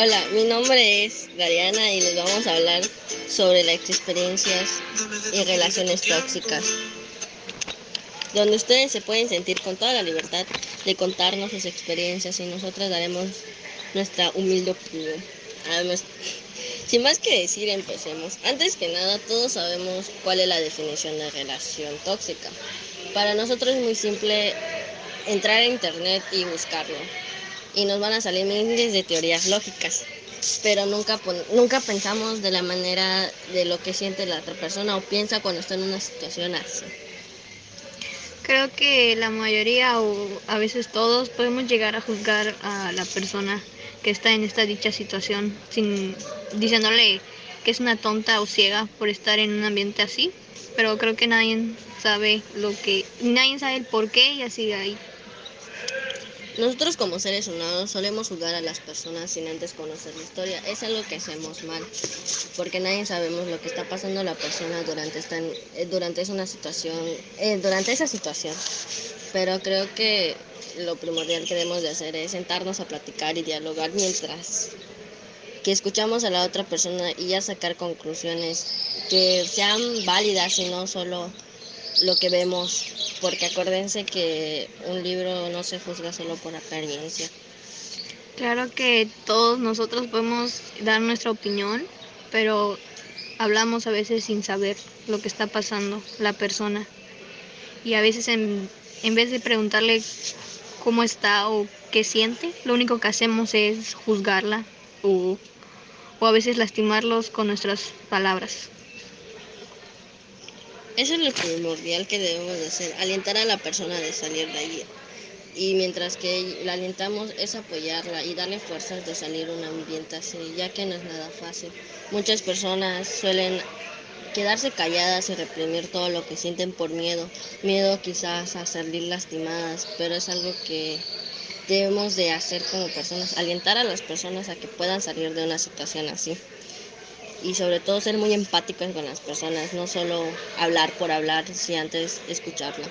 Hola, mi nombre es Dariana y les vamos a hablar sobre las experiencias y relaciones tóxicas, donde ustedes se pueden sentir con toda la libertad de contarnos sus experiencias y nosotros daremos nuestra humilde opinión. Además, sin más que decir, empecemos. Antes que nada, todos sabemos cuál es la definición de relación tóxica. Para nosotros es muy simple entrar a internet y buscarlo y nos van a salir miles de teorías lógicas, pero nunca, nunca pensamos de la manera de lo que siente la otra persona o piensa cuando está en una situación así. Creo que la mayoría o a veces todos podemos llegar a juzgar a la persona que está en esta dicha situación sin diciéndole que es una tonta o ciega por estar en un ambiente así, pero creo que nadie sabe lo que nadie sabe el por qué y así ahí. Nosotros como seres humanos solemos juzgar a las personas sin antes conocer la historia. Es algo que hacemos mal, porque nadie sabemos lo que está pasando a la persona durante esta, eh, durante una situación, eh, durante esa situación. Pero creo que lo primordial que debemos de hacer es sentarnos a platicar y dialogar mientras que escuchamos a la otra persona y ya sacar conclusiones que sean válidas y no solo lo que vemos porque acuérdense que un libro no se juzga solo por apariencia. Claro que todos nosotros podemos dar nuestra opinión, pero hablamos a veces sin saber lo que está pasando la persona. Y a veces en, en vez de preguntarle cómo está o qué siente, lo único que hacemos es juzgarla o, o a veces lastimarlos con nuestras palabras. Eso es lo primordial que debemos de hacer, alentar a la persona de salir de ahí. Y mientras que la alentamos es apoyarla y darle fuerzas de salir un ambiente así, ya que no es nada fácil. Muchas personas suelen quedarse calladas y reprimir todo lo que sienten por miedo, miedo quizás a salir lastimadas, pero es algo que debemos de hacer como personas, alentar a las personas a que puedan salir de una situación así y sobre todo ser muy empáticos con las personas, no solo hablar por hablar, sino antes escucharla.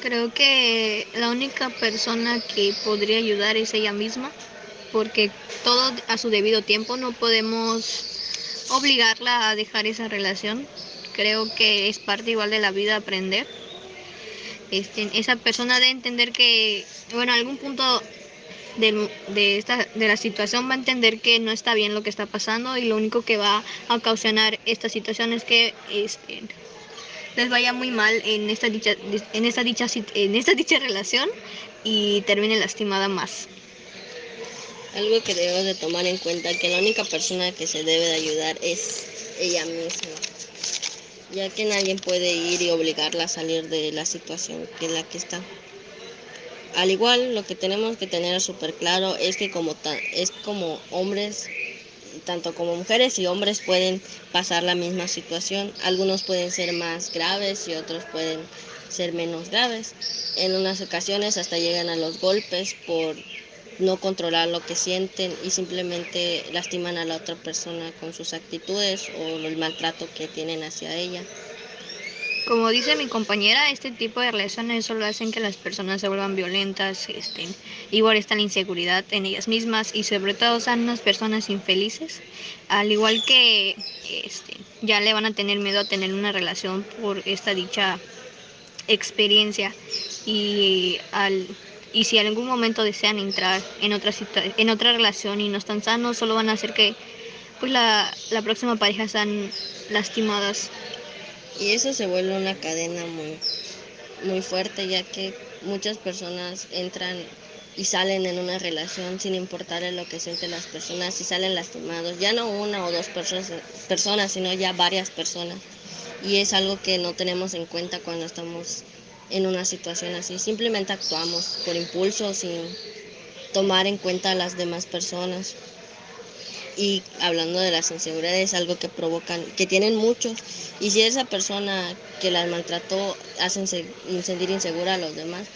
Creo que la única persona que podría ayudar es ella misma, porque todo a su debido tiempo no podemos obligarla a dejar esa relación. Creo que es parte igual de la vida aprender. Este, esa persona debe entender que, bueno, algún punto de, de, esta, de la situación va a entender que no está bien lo que está pasando y lo único que va a ocasionar esta situación es que este, les vaya muy mal en esta dicha, en esta dicha, en esta dicha relación y termine lastimada más. Algo que debemos de tomar en cuenta que la única persona que se debe de ayudar es ella misma, ya que nadie puede ir y obligarla a salir de la situación en la que está. Al igual, lo que tenemos que tener súper claro es que como, es como hombres, tanto como mujeres y hombres pueden pasar la misma situación. Algunos pueden ser más graves y otros pueden ser menos graves. En unas ocasiones hasta llegan a los golpes por no controlar lo que sienten y simplemente lastiman a la otra persona con sus actitudes o el maltrato que tienen hacia ella. Como dice mi compañera, este tipo de relaciones solo hacen que las personas se vuelvan violentas, igual está la inseguridad en ellas mismas y sobre todo son unas personas infelices, al igual que este, ya le van a tener miedo a tener una relación por esta dicha experiencia. Y si en algún momento desean entrar en otra en otra relación y no están sanos, solo van a hacer que pues la próxima pareja sean lastimadas y eso se vuelve una cadena muy, muy fuerte, ya que muchas personas entran y salen en una relación sin importarle lo que sienten las personas y salen lastimados, ya no una o dos personas, personas, sino ya varias personas. Y es algo que no tenemos en cuenta cuando estamos en una situación así. Simplemente actuamos por impulso sin tomar en cuenta a las demás personas y hablando de las inseguridades, algo que provocan, que tienen muchos, y si esa persona que las maltrató hace sentir insegura a los demás,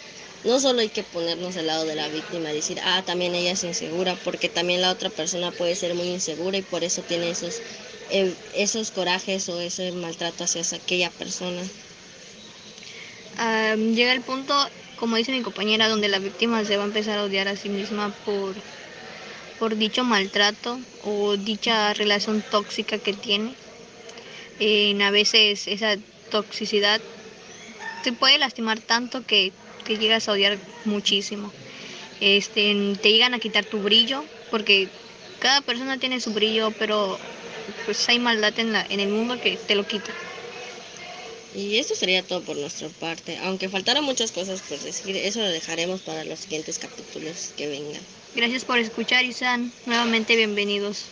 no solo hay que ponernos al lado de la víctima y decir, ah, también ella es insegura, porque también la otra persona puede ser muy insegura y por eso tiene esos, eh, esos corajes o ese maltrato hacia aquella persona. llega el punto, como dice mi compañera, donde la víctima se va a empezar a odiar a sí misma por por dicho maltrato o dicha relación tóxica que tiene. En a veces esa toxicidad te puede lastimar tanto que te llegas a odiar muchísimo. Este, te llegan a quitar tu brillo porque cada persona tiene su brillo, pero pues hay maldad en, la, en el mundo que te lo quita. Y eso sería todo por nuestra parte. Aunque faltaran muchas cosas por decir, eso lo dejaremos para los siguientes capítulos que vengan. Gracias por escuchar y sean nuevamente bienvenidos.